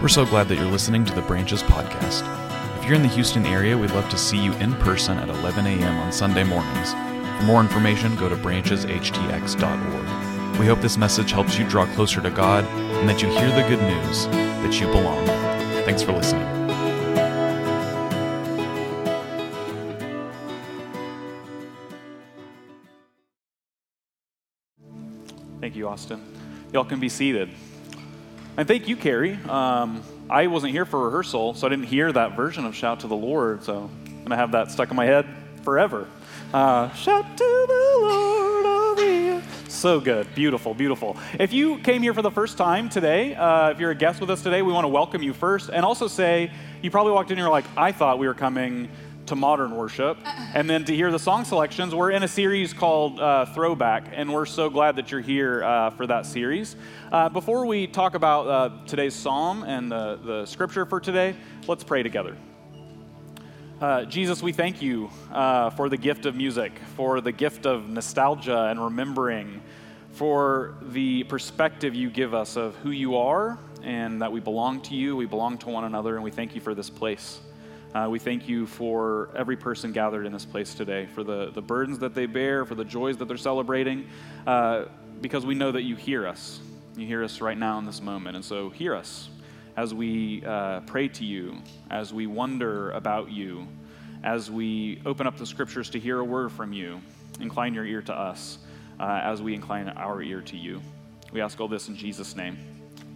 We're so glad that you're listening to the Branches podcast. If you're in the Houston area, we'd love to see you in person at 11 a.m. on Sunday mornings. For more information, go to brancheshtx.org. We hope this message helps you draw closer to God and that you hear the good news that you belong. Thanks for listening. Thank you, Austin. Y'all can be seated. And thank you, Carrie. Um, I wasn't here for rehearsal, so I didn't hear that version of Shout to the Lord, so I'm going to have that stuck in my head forever. Uh, Shout to the Lord, oh the so good, beautiful, beautiful. If you came here for the first time today, uh, if you're a guest with us today, we want to welcome you first, and also say you probably walked in and you're like, I thought we were coming to modern worship, and then to hear the song selections. We're in a series called uh, Throwback, and we're so glad that you're here uh, for that series. Uh, before we talk about uh, today's psalm and the, the scripture for today, let's pray together. Uh, Jesus, we thank you uh, for the gift of music, for the gift of nostalgia and remembering, for the perspective you give us of who you are and that we belong to you, we belong to one another, and we thank you for this place. Uh, we thank you for every person gathered in this place today, for the, the burdens that they bear, for the joys that they're celebrating, uh, because we know that you hear us. You hear us right now in this moment. And so, hear us as we uh, pray to you, as we wonder about you, as we open up the scriptures to hear a word from you. Incline your ear to us uh, as we incline our ear to you. We ask all this in Jesus' name.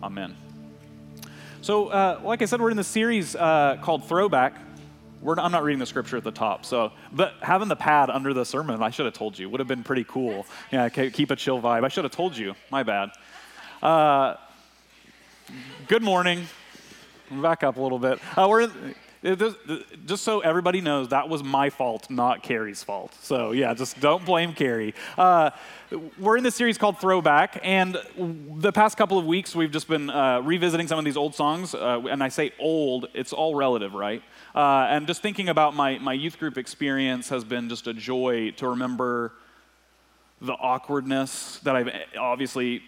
Amen. So, uh, like I said, we're in the series uh, called Throwback. We're, I'm not reading the scripture at the top, so but having the pad under the sermon, I should have told you, would have been pretty cool. Yeah, keep a chill vibe. I should have told you. My bad. Uh, good morning. Back up a little bit. Uh, we're just so everybody knows, that was my fault, not Carrie's fault. So, yeah, just don't blame Carrie. Uh, we're in this series called Throwback, and the past couple of weeks we've just been uh, revisiting some of these old songs. Uh, and I say old, it's all relative, right? Uh, and just thinking about my, my youth group experience has been just a joy to remember the awkwardness that I've obviously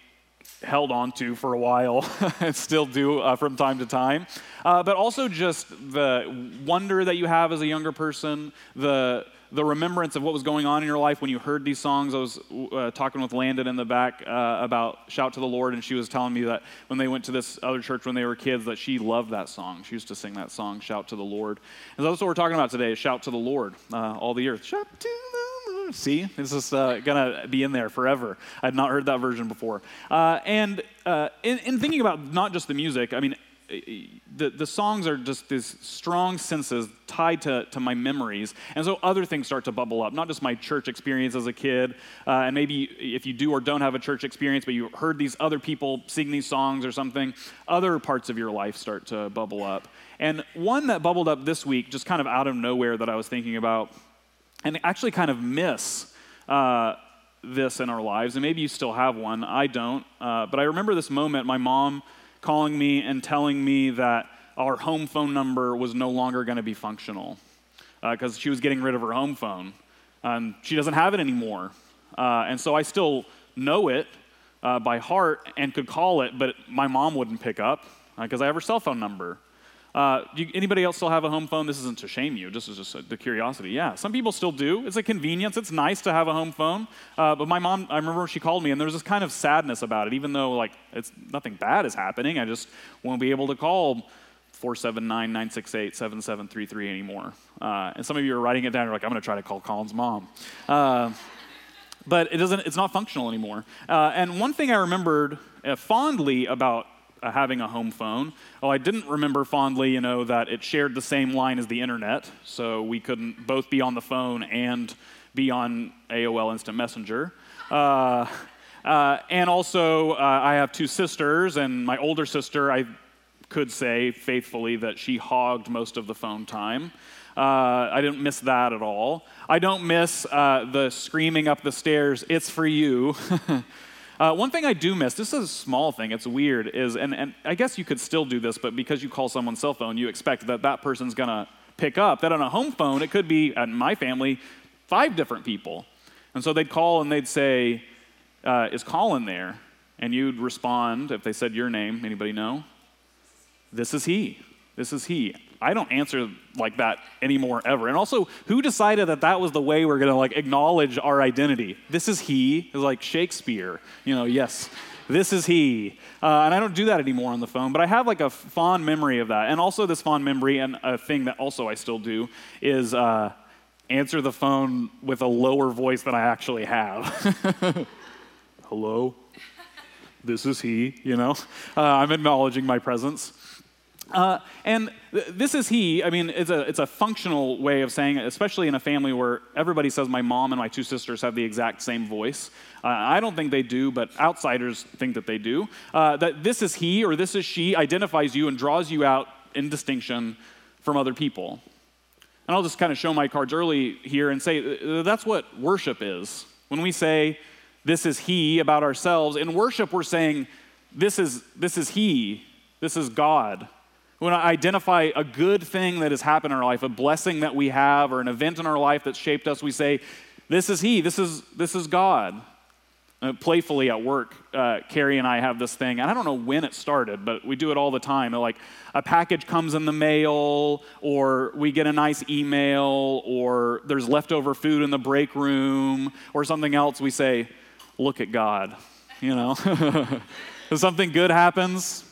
held on to for a while and still do uh, from time to time. Uh, but also just the wonder that you have as a younger person, the the remembrance of what was going on in your life when you heard these songs. I was uh, talking with Landon in the back uh, about Shout to the Lord, and she was telling me that when they went to this other church when they were kids, that she loved that song. She used to sing that song, Shout to the Lord. And so that's what we're talking about today, Shout to the Lord, uh, all the earth. Shout to the. See, this is uh, going to be in there forever. I had not heard that version before. Uh, and uh, in, in thinking about not just the music, I mean, the, the songs are just these strong senses tied to, to my memories. And so other things start to bubble up, not just my church experience as a kid. Uh, and maybe if you do or don't have a church experience, but you heard these other people sing these songs or something, other parts of your life start to bubble up. And one that bubbled up this week, just kind of out of nowhere, that I was thinking about, and actually kind of miss. Uh, this in our lives, and maybe you still have one. I don't. Uh, but I remember this moment. My mom calling me and telling me that our home phone number was no longer going to be functional because uh, she was getting rid of her home phone. Um, she doesn't have it anymore. Uh, and so I still know it uh, by heart and could call it, but my mom wouldn't pick up because uh, I have her cell phone number. Uh, you, anybody else still have a home phone? This isn't to shame you. This is just a, the curiosity. Yeah, some people still do. It's a convenience. It's nice to have a home phone. Uh, but my mom, I remember she called me, and there was this kind of sadness about it. Even though like it's nothing bad is happening, I just won't be able to call 479-968-7733 anymore. Uh, and some of you are writing it down. You're like, I'm going to try to call Colin's mom. Uh, but it doesn't. It's not functional anymore. Uh, and one thing I remembered uh, fondly about having a home phone. Oh, I didn't remember fondly, you know, that it shared the same line as the internet, so we couldn't both be on the phone and be on AOL Instant Messenger. Uh, uh, and also, uh, I have two sisters, and my older sister, I could say faithfully that she hogged most of the phone time. Uh, I didn't miss that at all. I don't miss uh, the screaming up the stairs, it's for you. Uh, one thing I do miss, this is a small thing, it's weird, is, and, and I guess you could still do this, but because you call someone's cell phone, you expect that that person's gonna pick up. That on a home phone, it could be, in my family, five different people. And so they'd call and they'd say, uh, Is Colin there? And you'd respond if they said your name. Anybody know? this is He. This is He. I don't answer like that anymore ever. And also, who decided that that was the way we're going to like acknowledge our identity? This is He. Is like Shakespeare. You know, yes, this is He. Uh, and I don't do that anymore on the phone, but I have like a fond memory of that. And also, this fond memory, and a thing that also I still do, is uh, answer the phone with a lower voice than I actually have. Hello? This is He, you know? Uh, I'm acknowledging my presence. Uh, and th- this is he. I mean, it's a, it's a functional way of saying it, especially in a family where everybody says my mom and my two sisters have the exact same voice. Uh, I don't think they do, but outsiders think that they do. Uh, that this is he or this is she identifies you and draws you out in distinction from other people. And I'll just kind of show my cards early here and say uh, that's what worship is. When we say this is he about ourselves, in worship we're saying this is, this is he, this is God. When I identify a good thing that has happened in our life, a blessing that we have, or an event in our life that shaped us, we say, This is He, this is, this is God. Uh, playfully at work, uh, Carrie and I have this thing, and I don't know when it started, but we do it all the time. Like a package comes in the mail, or we get a nice email, or there's leftover food in the break room, or something else. We say, Look at God, you know? if something good happens,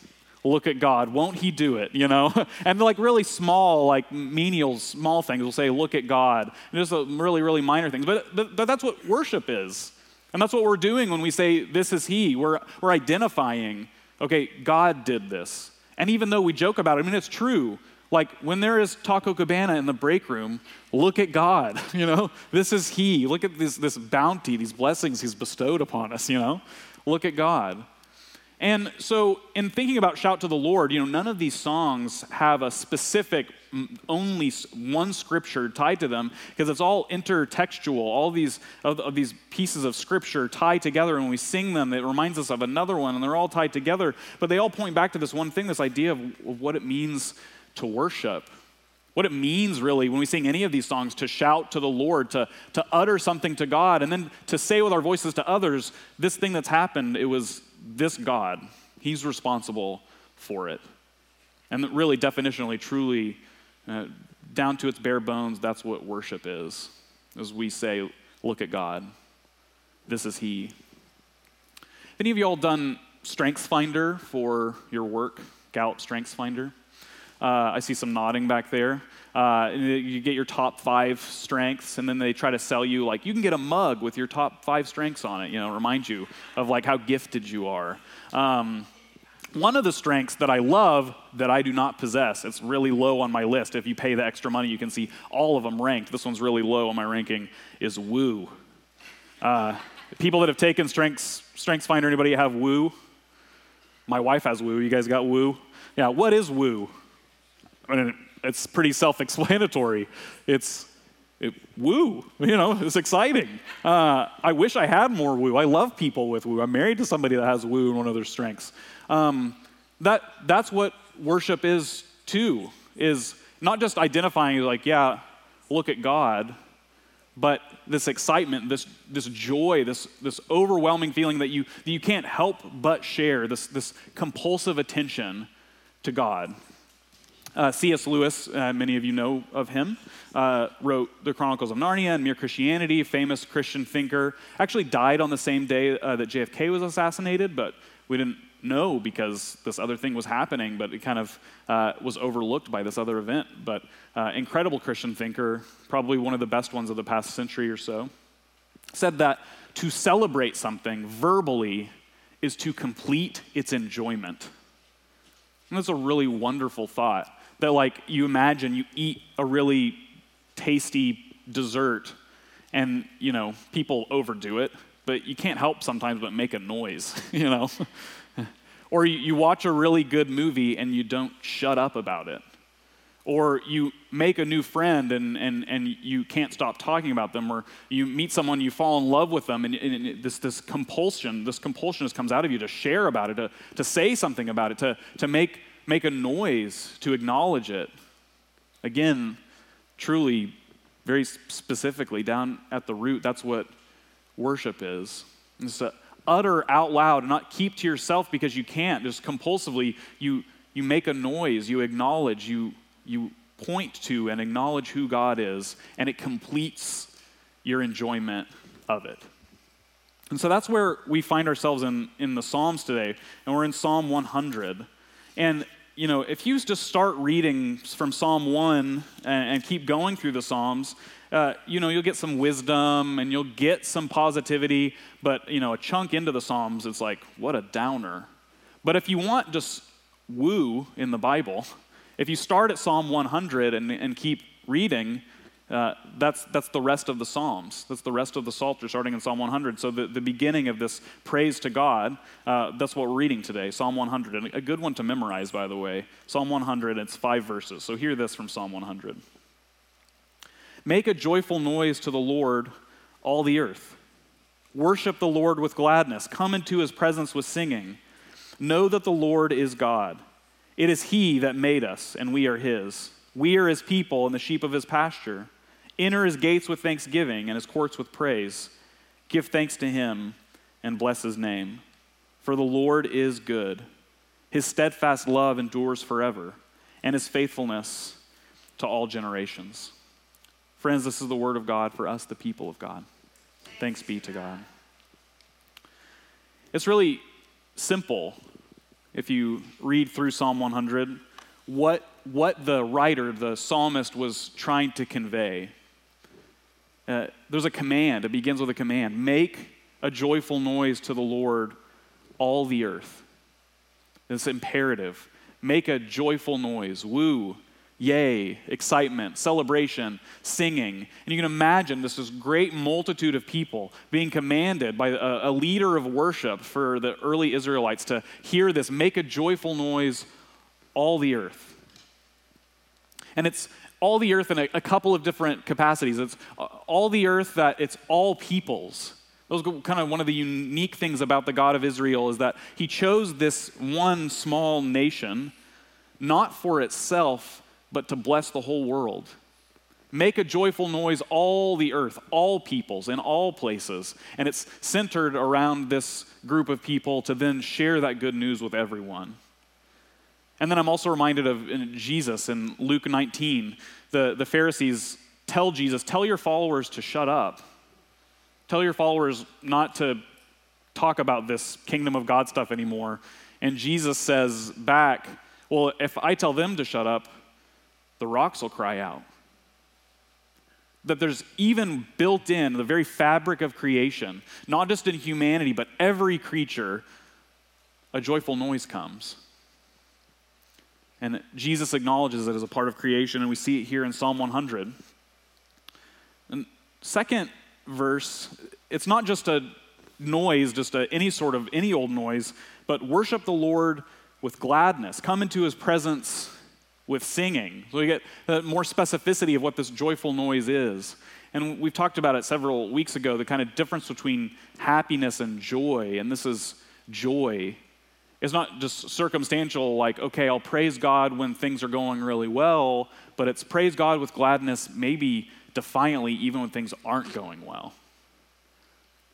look at God. Won't He do it? You know? And like really small, like menial, small things will say, look at God. And just uh, really, really minor things. But, but, but that's what worship is. And that's what we're doing when we say, this is He. We're, we're identifying, okay, God did this. And even though we joke about it, I mean, it's true. Like when there is Taco Cabana in the break room, look at God. You know, this is He. Look at this, this bounty, these blessings He's bestowed upon us, you know? Look at God. And so, in thinking about Shout to the Lord, you know, none of these songs have a specific, only one scripture tied to them because it's all intertextual. All these of, of, these pieces of scripture tie together, and when we sing them, it reminds us of another one, and they're all tied together. But they all point back to this one thing: this idea of, of what it means to worship. What it means, really, when we sing any of these songs, to shout to the Lord, to, to utter something to God, and then to say with our voices to others, this thing that's happened, it was this God, He's responsible for it. And really, definitionally, truly, uh, down to its bare bones, that's what worship is. As we say, look at God. This is He. Any of you all done Strengths Finder for your work? Gallup Strengths Finder? Uh, I see some nodding back there. Uh, you get your top five strengths, and then they try to sell you like you can get a mug with your top five strengths on it. You know, remind you of like how gifted you are. Um, one of the strengths that I love that I do not possess, it's really low on my list. If you pay the extra money, you can see all of them ranked. This one's really low on my ranking, is woo. Uh, people that have taken strengths, strengths finder, anybody have woo? My wife has woo. You guys got woo? Yeah, what is woo? Mean, it's pretty self-explanatory. It's it, woo, you know, it's exciting. Uh, I wish I had more woo. I love people with woo. I'm married to somebody that has woo in one of their strengths. Um, that, that's what worship is too, is not just identifying like, yeah, look at God, but this excitement, this, this joy, this, this overwhelming feeling that you, that you can't help but share, this, this compulsive attention to God. Uh, C.S. Lewis, uh, many of you know of him, uh, wrote The Chronicles of Narnia and Mere Christianity, famous Christian thinker. Actually died on the same day uh, that JFK was assassinated, but we didn't know because this other thing was happening, but it kind of uh, was overlooked by this other event. But uh, incredible Christian thinker, probably one of the best ones of the past century or so, said that to celebrate something verbally is to complete its enjoyment. And that's a really wonderful thought that like you imagine you eat a really tasty dessert and you know people overdo it but you can't help sometimes but make a noise you know? Or you, you watch a really good movie and you don't shut up about it. Or you make a new friend and, and, and you can't stop talking about them, or you meet someone, you fall in love with them, and, and this, this compulsion, this compulsion just comes out of you to share about it, to, to say something about it, to, to make make a noise to acknowledge it. Again, truly, very specifically, down at the root, that's what worship is. It's to utter out loud not keep to yourself because you can't. Just compulsively, you, you make a noise, you acknowledge, you, you point to and acknowledge who God is, and it completes your enjoyment of it. And so that's where we find ourselves in, in the Psalms today, and we're in Psalm 100. And, you know, if you just start reading from Psalm 1 and, and keep going through the Psalms, uh, you know, you'll get some wisdom and you'll get some positivity, but, you know, a chunk into the Psalms, it's like, what a downer. But if you want just woo in the Bible, if you start at Psalm 100 and, and keep reading, uh, that's, that's the rest of the Psalms. That's the rest of the Psalter starting in Psalm 100. So, the, the beginning of this praise to God, uh, that's what we're reading today, Psalm 100. And a good one to memorize, by the way. Psalm 100, it's five verses. So, hear this from Psalm 100 Make a joyful noise to the Lord, all the earth. Worship the Lord with gladness. Come into his presence with singing. Know that the Lord is God. It is he that made us, and we are his. We are his people and the sheep of his pasture. Enter his gates with thanksgiving and his courts with praise. Give thanks to him and bless his name. For the Lord is good. His steadfast love endures forever, and his faithfulness to all generations. Friends, this is the word of God for us, the people of God. Thanks be to God. It's really simple if you read through Psalm 100 what, what the writer, the psalmist, was trying to convey. Uh, there's a command, it begins with a command make a joyful noise to the Lord, all the earth. It's imperative. Make a joyful noise. Woo, yay, excitement, celebration, singing. And you can imagine this, this great multitude of people being commanded by a, a leader of worship for the early Israelites to hear this make a joyful noise, all the earth. And it's all the earth in a, a couple of different capacities. It's uh, all the earth that it's all peoples. Those kind of one of the unique things about the God of Israel is that he chose this one small nation not for itself, but to bless the whole world. Make a joyful noise, all the earth, all peoples, in all places. And it's centered around this group of people to then share that good news with everyone. And then I'm also reminded of Jesus in Luke 19. The, the Pharisees tell Jesus, Tell your followers to shut up. Tell your followers not to talk about this kingdom of God stuff anymore. And Jesus says back, Well, if I tell them to shut up, the rocks will cry out. That there's even built in the very fabric of creation, not just in humanity, but every creature, a joyful noise comes. And Jesus acknowledges it as a part of creation, and we see it here in Psalm 100. And second verse, it's not just a noise, just a, any sort of any old noise, but worship the Lord with gladness. Come into his presence with singing. So we get more specificity of what this joyful noise is. And we've talked about it several weeks ago the kind of difference between happiness and joy. And this is joy it's not just circumstantial, like, okay, I'll praise God when things are going really well, but it's praise God with gladness, maybe defiantly, even when things aren't going well.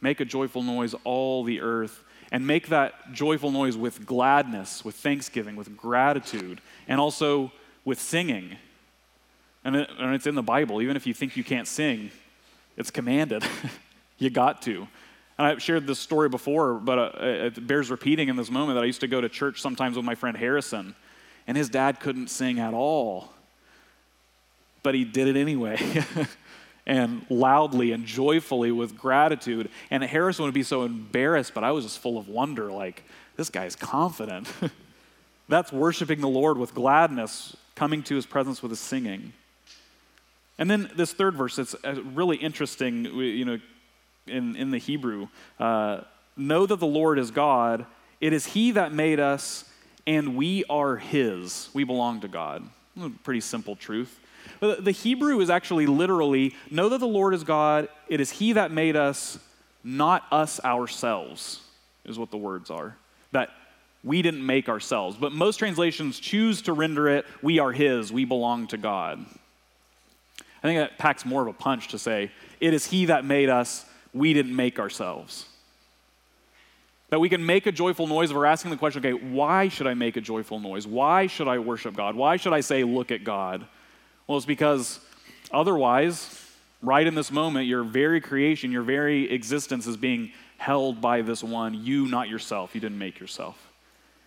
Make a joyful noise, all the earth, and make that joyful noise with gladness, with thanksgiving, with gratitude, and also with singing. And, it, and it's in the Bible. Even if you think you can't sing, it's commanded. you got to. And I've shared this story before, but uh, it bears repeating in this moment that I used to go to church sometimes with my friend Harrison, and his dad couldn't sing at all. But he did it anyway, and loudly and joyfully with gratitude. And Harrison would be so embarrassed, but I was just full of wonder like, this guy's confident. That's worshiping the Lord with gladness, coming to his presence with his singing. And then this third verse, it's uh, really interesting. You know, in, in the Hebrew. Uh, know that the Lord is God. It is He that made us, and we are His. We belong to God. Pretty simple truth. But the Hebrew is actually literally know that the Lord is God. It is He that made us, not us ourselves, is what the words are. That we didn't make ourselves. But most translations choose to render it, we are His, we belong to God. I think that packs more of a punch to say, it is He that made us, we didn't make ourselves. That we can make a joyful noise if we're asking the question, okay, why should I make a joyful noise? Why should I worship God? Why should I say, look at God? Well, it's because otherwise, right in this moment, your very creation, your very existence is being held by this one, you, not yourself. You didn't make yourself.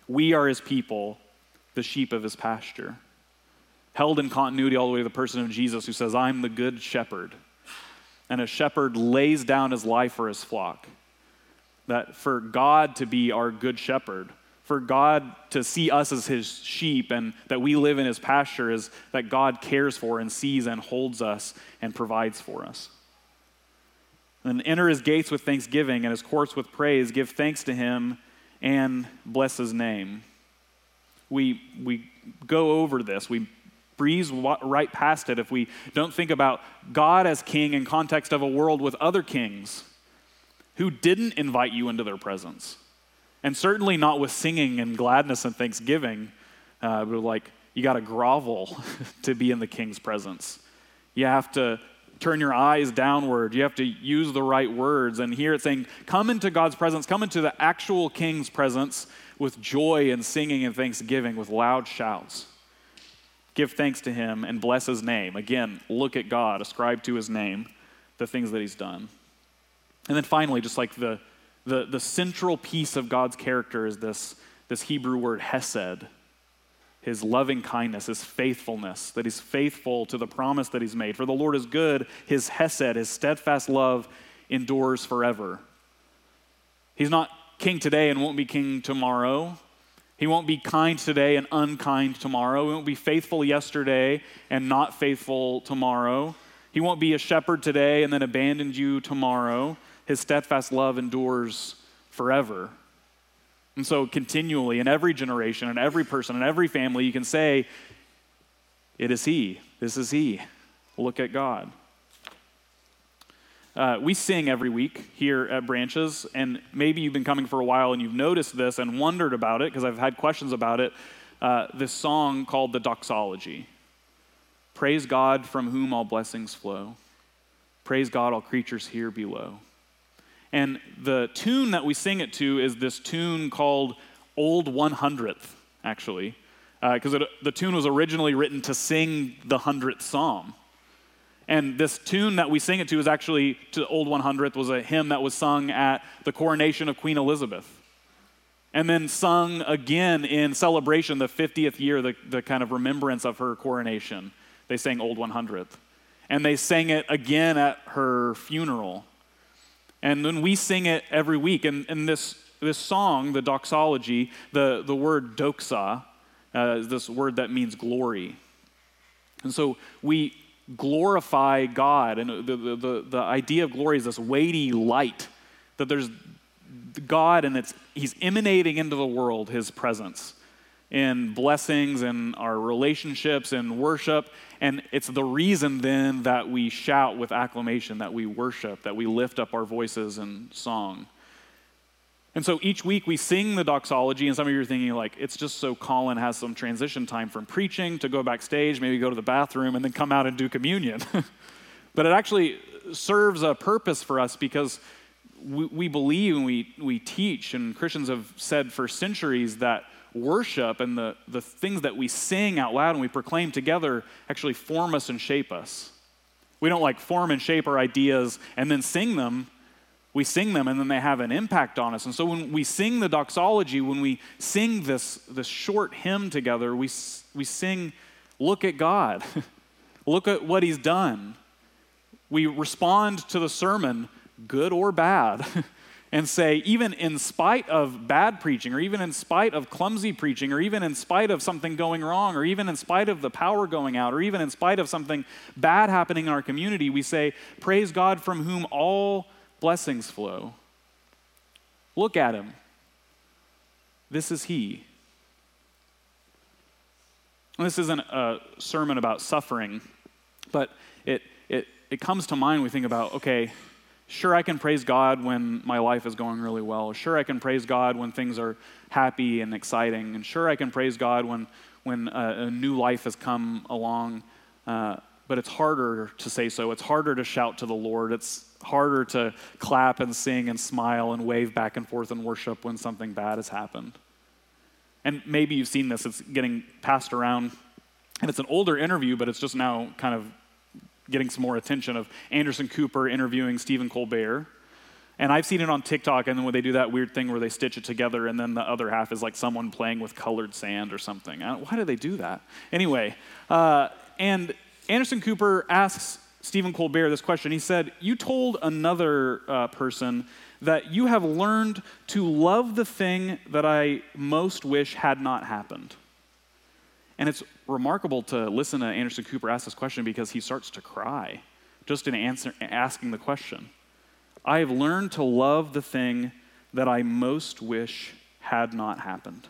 We are his people, the sheep of his pasture. Held in continuity all the way to the person of Jesus who says, I'm the good shepherd. And a shepherd lays down his life for his flock that for God to be our good shepherd, for God to see us as his sheep and that we live in his pasture is that God cares for and sees and holds us and provides for us. And enter his gates with thanksgiving and his courts with praise. Give thanks to him and bless his name. We, we go over this. We breeze right past it if we don't think about God as king in context of a world with other kings who didn't invite you into their presence. And certainly not with singing and gladness and thanksgiving, uh, but like you got to grovel to be in the king's presence. You have to turn your eyes downward. You have to use the right words. And here it's saying, come into God's presence, come into the actual king's presence with joy and singing and thanksgiving, with loud shouts. Give thanks to him and bless his name. Again, look at God, ascribe to his name the things that he's done. And then finally, just like the, the, the central piece of God's character is this, this Hebrew word hesed, his loving kindness, his faithfulness, that he's faithful to the promise that he's made. For the Lord is good, his hesed, his steadfast love endures forever. He's not king today and won't be king tomorrow. He won't be kind today and unkind tomorrow. He won't be faithful yesterday and not faithful tomorrow. He won't be a shepherd today and then abandon you tomorrow his steadfast love endures forever. And so, continually, in every generation, in every person, in every family, you can say, It is He. This is He. Look at God. Uh, we sing every week here at Branches, and maybe you've been coming for a while and you've noticed this and wondered about it because I've had questions about it. Uh, this song called the Doxology Praise God from whom all blessings flow. Praise God, all creatures here below. And the tune that we sing it to is this tune called Old 100th, actually, because uh, the tune was originally written to sing the 100th psalm. And this tune that we sing it to is actually, to the Old 100th, was a hymn that was sung at the coronation of Queen Elizabeth. And then sung again in celebration, the 50th year, the, the kind of remembrance of her coronation. They sang Old 100th. And they sang it again at her funeral. And then we sing it every week. And, and this, this song, the doxology, the, the word doxa, uh, is this word that means glory. And so we glorify God. And the, the, the, the idea of glory is this weighty light, that there's God and it's, He's emanating into the world His presence in blessings and our relationships and worship. And it's the reason then that we shout with acclamation, that we worship, that we lift up our voices in song. And so each week we sing the doxology, and some of you are thinking, like, it's just so Colin has some transition time from preaching to go backstage, maybe go to the bathroom, and then come out and do communion. but it actually serves a purpose for us because we, we believe and we, we teach, and Christians have said for centuries that worship and the, the things that we sing out loud and we proclaim together actually form us and shape us. We don't like form and shape our ideas and then sing them. We sing them and then they have an impact on us. And so when we sing the doxology, when we sing this, this short hymn together, we, we sing, Look at God, look at what He's done. We respond to the sermon, good or bad. and say, even in spite of bad preaching, or even in spite of clumsy preaching, or even in spite of something going wrong, or even in spite of the power going out, or even in spite of something bad happening in our community, we say, Praise God from whom all blessings flow. Look at him. This is he. This isn't a sermon about suffering, but it, it, it comes to mind. We think about, okay, Sure, I can praise God when my life is going really well. Sure, I can praise God when things are happy and exciting. And sure, I can praise God when, when a, a new life has come along. Uh, but it's harder to say so. It's harder to shout to the Lord. It's harder to clap and sing and smile and wave back and forth in worship when something bad has happened. And maybe you've seen this, it's getting passed around. And it's an older interview, but it's just now kind of getting some more attention of Anderson Cooper interviewing Stephen Colbert. And I've seen it on TikTok, and then when they do that weird thing where they stitch it together, and then the other half is like someone playing with colored sand or something. Why do they do that? Anyway, uh, and Anderson Cooper asks Stephen Colbert this question. He said, You told another uh, person that you have learned to love the thing that I most wish had not happened. And it's remarkable to listen to Anderson Cooper ask this question because he starts to cry just in answer, asking the question. I have learned to love the thing that I most wish had not happened.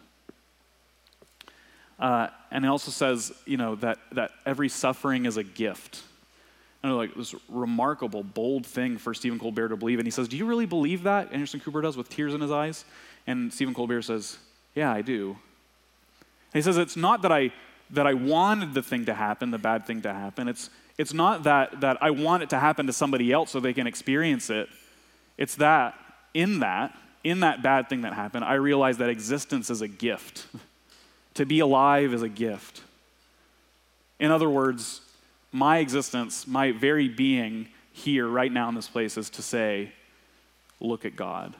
Uh, and it also says, you know, that, that every suffering is a gift. Know, like this remarkable, bold thing for Stephen Colbert to believe. And he says, Do you really believe that? Anderson Cooper does with tears in his eyes. And Stephen Colbert says, Yeah, I do. And he says, It's not that I, that I wanted the thing to happen, the bad thing to happen. It's, it's not that, that I want it to happen to somebody else so they can experience it. It's that, in that, in that bad thing that happened, I realize that existence is a gift. to be alive is a gift. In other words, my existence, my very being here right now in this place is to say, look at God.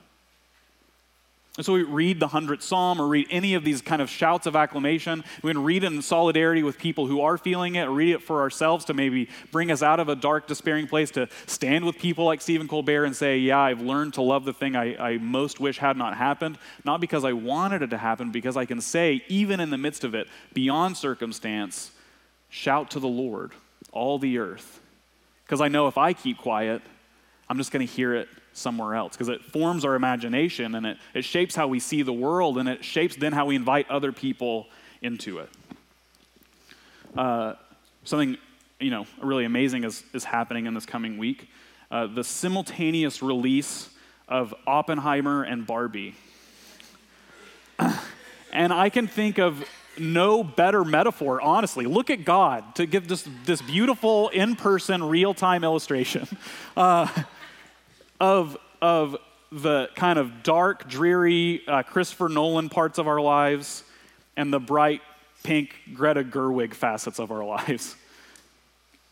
And so we read the 100th Psalm or read any of these kind of shouts of acclamation. We can read it in solidarity with people who are feeling it, or read it for ourselves to maybe bring us out of a dark, despairing place, to stand with people like Stephen Colbert and say, Yeah, I've learned to love the thing I, I most wish had not happened. Not because I wanted it to happen, because I can say, even in the midst of it, beyond circumstance, shout to the Lord, all the earth. Because I know if I keep quiet, I'm just going to hear it somewhere else because it forms our imagination and it, it shapes how we see the world and it shapes then how we invite other people into it. Uh, something you know really amazing is, is happening in this coming week. Uh, the simultaneous release of Oppenheimer and Barbie. and I can think of no better metaphor, honestly. Look at God to give this, this beautiful, in person, real time illustration. Uh, of, of the kind of dark, dreary uh, Christopher Nolan parts of our lives and the bright, pink Greta Gerwig facets of our lives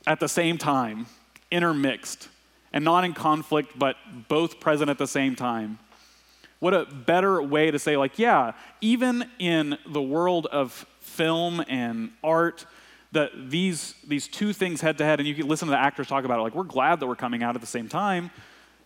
at the same time, intermixed, and not in conflict, but both present at the same time. What a better way to say, like, yeah, even in the world of film and art, that these, these two things head to head, and you can listen to the actors talk about it, like, we're glad that we're coming out at the same time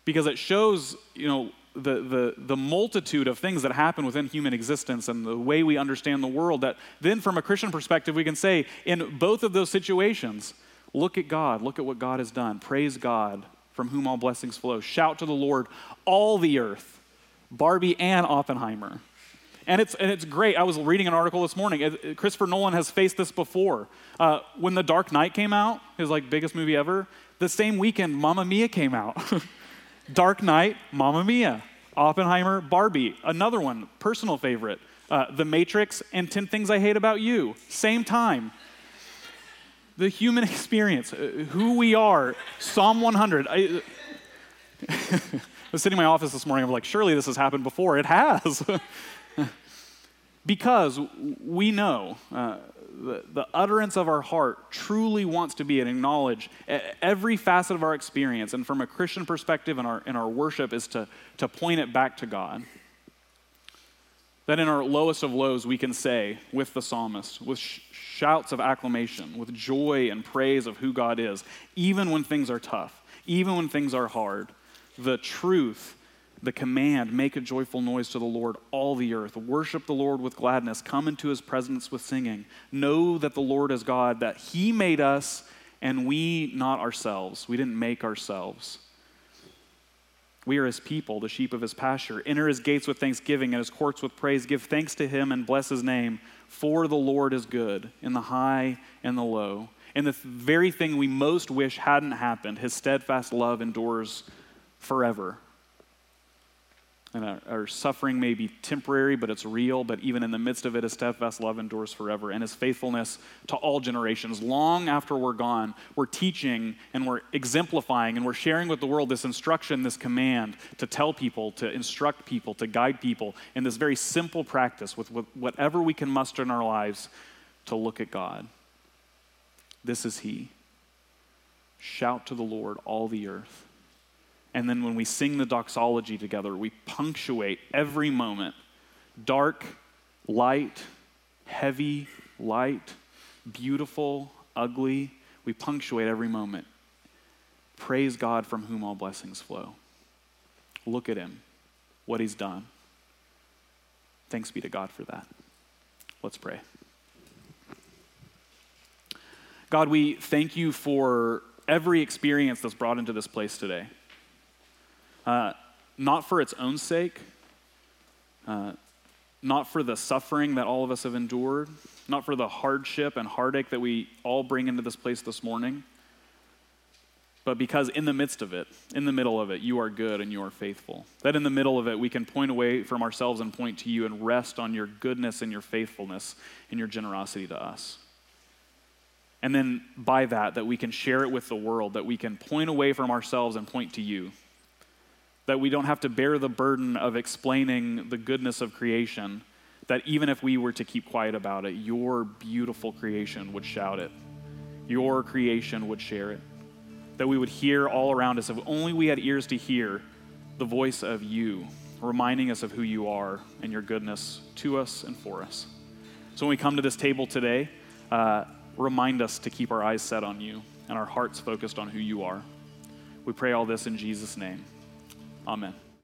because it shows, you know, the, the, the multitude of things that happen within human existence and the way we understand the world that then from a christian perspective we can say in both of those situations look at god look at what god has done praise god from whom all blessings flow shout to the lord all the earth barbie and oppenheimer and it's, and it's great. I was reading an article this morning. Christopher Nolan has faced this before. Uh, when The Dark Knight came out, his like biggest movie ever, the same weekend Mamma Mia came out. Dark Knight, Mamma Mia. Oppenheimer, Barbie. Another one, personal favorite. Uh, the Matrix and 10 Things I Hate About You. Same time. The human experience, uh, who we are, Psalm 100. I, I was sitting in my office this morning. I'm like, surely this has happened before. It has. because we know uh, the, utterance of our heart truly wants to be and acknowledge every facet of our experience. And from a Christian perspective in our, in our worship is to, to point it back to God. That in our lowest of lows, we can say with the psalmist, with sh- shouts of acclamation, with joy and praise of who God is, even when things are tough, even when things are hard, the truth the command make a joyful noise to the Lord, all the earth. Worship the Lord with gladness. Come into his presence with singing. Know that the Lord is God, that he made us and we not ourselves. We didn't make ourselves. We are his people, the sheep of his pasture. Enter his gates with thanksgiving and his courts with praise. Give thanks to him and bless his name, for the Lord is good in the high and the low. And the very thing we most wish hadn't happened, his steadfast love endures forever. And our, our, suffering may be temporary, but it's real. But even in the midst of it, his steadfast love endures forever, and his faithfulness to all generations. Long after we're gone, we're teaching and we're exemplifying and we're sharing with the world this instruction, this command to tell people, to instruct people, to guide people in this very simple practice with whatever we can muster in our lives to look at God. This is He. Shout to the Lord, all the earth. And then when we sing the doxology together, we punctuate every moment dark, light, heavy, light, beautiful, ugly. We punctuate every moment. Praise God from whom all blessings flow. Look at Him, what He's done. Thanks be to God for that. Let's pray. God, we thank you for every experience that's brought into this place today. Uh, not for its own sake, uh, not for the suffering that all of us have endured, not for the hardship and heartache that we all bring into this place this morning, but because in the midst of it, in the middle of it, you are good and you are faithful. That in the middle of it, we can point away from ourselves and point to you and rest on your goodness and your faithfulness and your generosity to us. And then by that, that we can share it with the world, that we can point away from ourselves and point to you. That we don't have to bear the burden of explaining the goodness of creation, that even if we were to keep quiet about it, your beautiful creation would shout it, your creation would share it. That we would hear all around us, if only we had ears to hear the voice of you, reminding us of who you are and your goodness to us and for us. So when we come to this table today, uh, remind us to keep our eyes set on you and our hearts focused on who you are. We pray all this in Jesus' name. Amen.